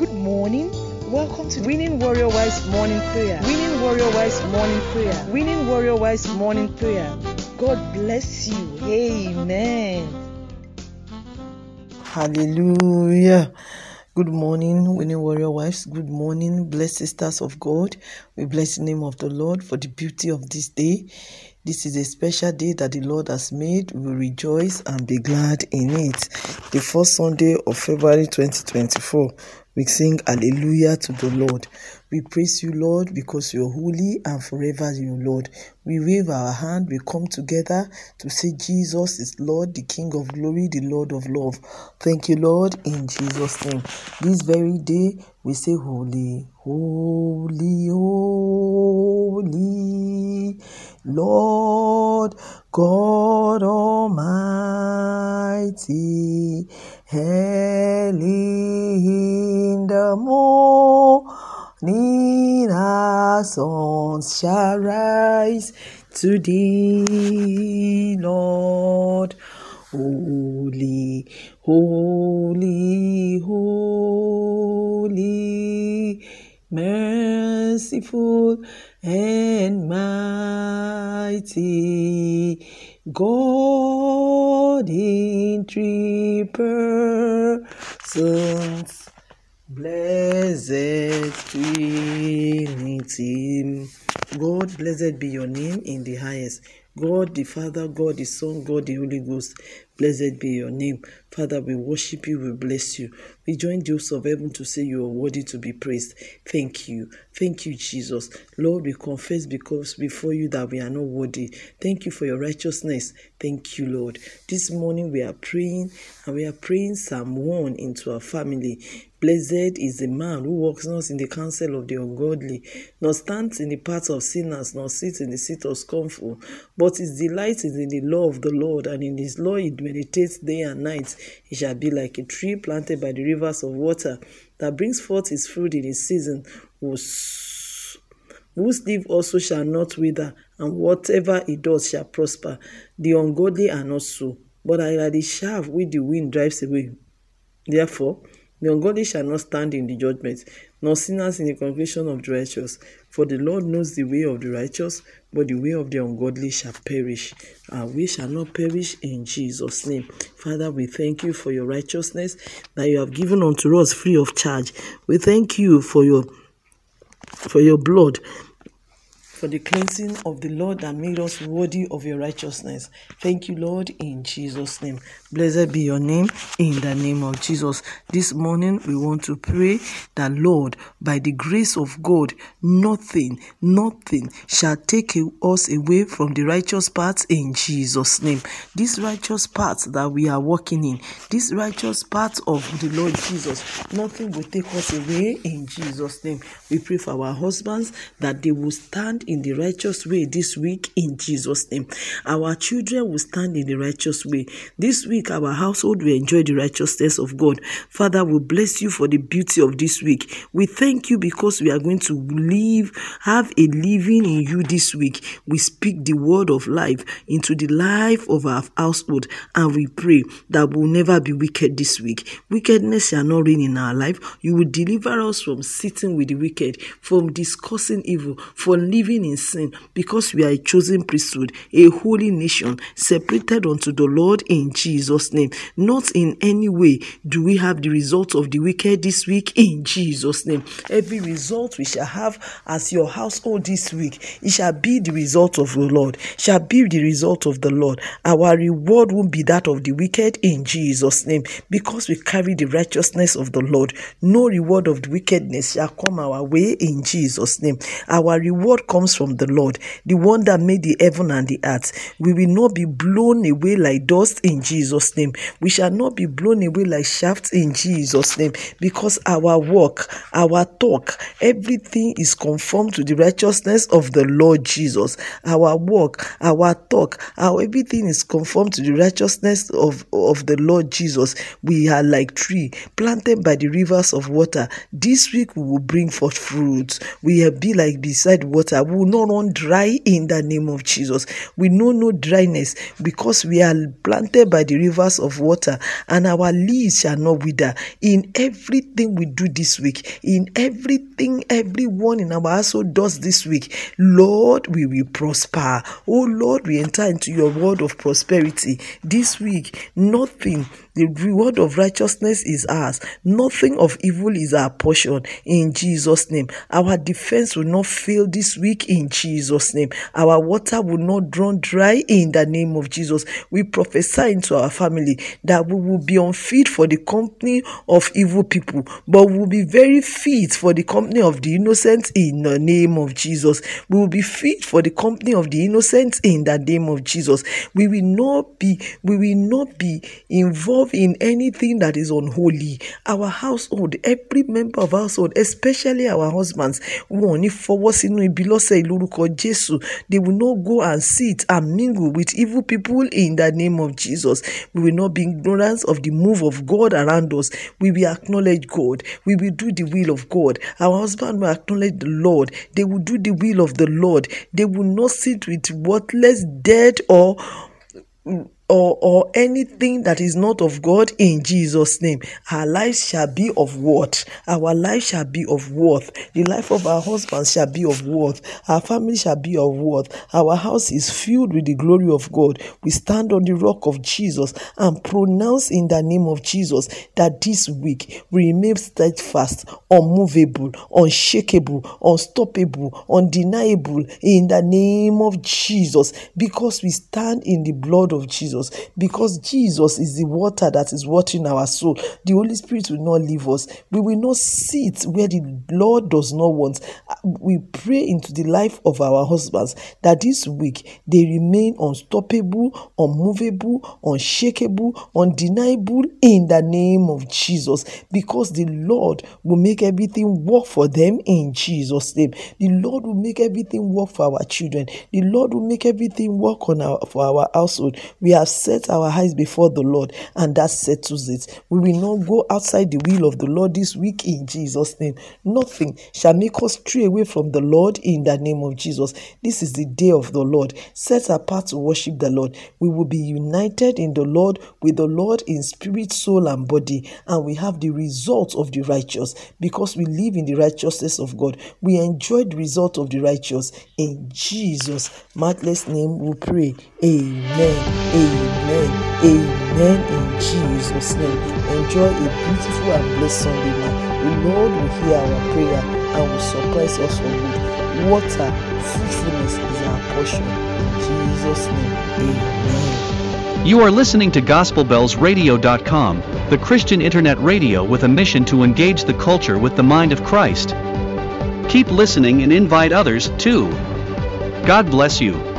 Good morning. Welcome to Winning Warrior Wives Morning Prayer. Winning Warrior Wives Morning Prayer. Winning Warrior Wives Morning Prayer. God bless you. Amen. Hallelujah. Good morning, winning warrior wives. Good morning, blessed sisters of God. We bless the name of the Lord for the beauty of this day. This is a special day that the Lord has made. We rejoice and be glad in it. The first Sunday of February 2024, we sing Hallelujah to the Lord. We praise you, Lord, because you're holy and forever you, Lord. We wave our hand, we come together to say Jesus is Lord, the King of glory, the Lord of love. Thank you, Lord, in Jesus' name. This very day, we say, Holy, holy, holy, Lord God Almighty, early the morning our sons shall rise to thee, Lord. Holy, holy, holy, merciful and mighty, God in three persons, blessed Trinity. God, blessed be your name in the highest. God the Father, God the Son, God the Holy Ghost, blessed be your name. Father, we worship you, we bless you. We join the hosts of heaven to say you are worthy to be praised. Thank you. Thank you, Jesus. Lord, we confess because before you that we are not worthy. Thank you for your righteousness. Thank you, Lord. This morning we are praying and we are praying Psalm 1 into our family. Blessed is the man who walks not in the counsel of the ungodly, nor stands in the path of sinners, nor sits in the seat of scornful, but his delight is in the law of the Lord, and in his law he meditates day and night. He shall be like a tree planted by the rivers of water, that brings forth his fruit in his season, whose, whose leaf also shall not wither, and whatever he does shall prosper. The ungodly are not so, but are like the shaft which the wind drives away. Therefore, the ungodly shall not stand in the judgment, nor sinners in the congregation of the righteous. For the Lord knows the way of the righteous, but the way of the ungodly shall perish. And we shall not perish in Jesus' name. Father, we thank you for your righteousness that you have given unto us free of charge. We thank you for your for your blood for the cleansing of the Lord that made us worthy of your righteousness. Thank you, Lord, in Jesus' name. Blessed be your name in the name of Jesus. This morning we want to pray that, Lord, by the grace of God, nothing, nothing shall take us away from the righteous path in Jesus' name. This righteous path that we are walking in, this righteous path of the Lord Jesus, nothing will take us away in Jesus' name. We pray for our husbands that they will stand in the righteous way this week in Jesus' name. Our children will stand in the righteous way. This week, our household will enjoy the righteousness of God. Father, we bless you for the beauty of this week. We thank you because we are going to live, have a living in you this week. We speak the word of life into the life of our household and we pray that we'll never be wicked this week. Wickedness shall not reign in our life. You will deliver us from sitting with the wicked, from discussing evil, from living in sin, because we are a chosen priesthood, a holy nation, separated unto the Lord in Jesus' name. Not in any way do we have the results of the wicked this week in Jesus' name. Every result we shall have as your household this week, it shall be the result of the Lord, shall be the result of the Lord. Our reward won't be that of the wicked in Jesus' name, because we carry the righteousness of the Lord. No reward of the wickedness shall come our way in Jesus' name. Our reward comes from the Lord, the one that made the heaven and the earth. We will not be blown away like dust in Jesus' name. We shall not be blown away like shafts in Jesus' name, because our work, our talk, everything is conformed to the righteousness of the Lord Jesus. Our work, our talk, our everything is conformed to the righteousness of, of the Lord Jesus. We are like tree planted by the rivers of water. This week we will bring forth fruits. We will be like beside water. We will not run dry in the name of Jesus. We know no dryness because we are planted by the rivers of water and our leaves shall not wither. In everything we do this week, in everything everyone in our household does this week, Lord, we will prosper. Oh Lord, we enter into your word of prosperity this week. Nothing the reward of righteousness is ours. Nothing of evil is our portion in Jesus' name. Our defense will not fail this week in Jesus' name. Our water will not run dry in the name of Jesus. We prophesy into our family that we will be unfit for the company of evil people, but will be very fit for the company of the innocent in the name of Jesus. We will be fit for the company of the innocent in the name of Jesus. We will not be, we will not be involved in anything that is unholy. Our household, every member of household, especially our husbands, wọn ní fọwọ́ sínú ibi lọ́sẹ̀ ìlórúkọ Jésù. They will not go and sit and mingle with evil people in the name of Jesus. We will not be ignorant of the move of God around us. We will acknowledge God. We will do the will of God. Our husband will acknowledge the Lord. They will do the will of the Lord. They will not sit with worthless, dead, or or, or anything that is not of God in Jesus' name. Our lives shall be of worth. Our life shall be of worth. The life of our husbands shall be of worth. Our family shall be of worth. Our house is filled with the glory of God. We stand on the rock of Jesus and pronounce in the name of Jesus that this week we remain steadfast, unmovable, unshakable, unstoppable, undeniable in the name of Jesus because we stand in the blood of Jesus. Jesus because Jesus is the water that is watering our soul. The Holy Spirit will not leave us. We will not sit where the Lord does not want. We pray into the life of our husbands that this week they remain unstoppable, unmovable, unshakable, undeniable in the name of Jesus because the Lord will make everything work for them in Jesus' name. The Lord will make everything work for our children. The Lord will make everything work on our for our household. We have set our eyes before the Lord, and that settles it. We will not go outside the will of the Lord this week in Jesus' name. Nothing shall make us stray away from the Lord in the name of Jesus. This is the day of the Lord, set apart to worship the Lord. We will be united in the Lord with the Lord in spirit, soul, and body, and we have the result of the righteous because we live in the righteousness of God. We enjoy the result of the righteous in Jesus' matchless name. We pray. Amen. Amen. Amen. Amen in Jesus' name. Enjoy a beautiful and blessed Sunday night. The Lord will hear our prayer and will surprise us with water. Fruitfulness is our portion. In Jesus' name. Amen. You are listening to GospelBellsRadio.com, the Christian internet radio with a mission to engage the culture with the mind of Christ. Keep listening and invite others too. God bless you.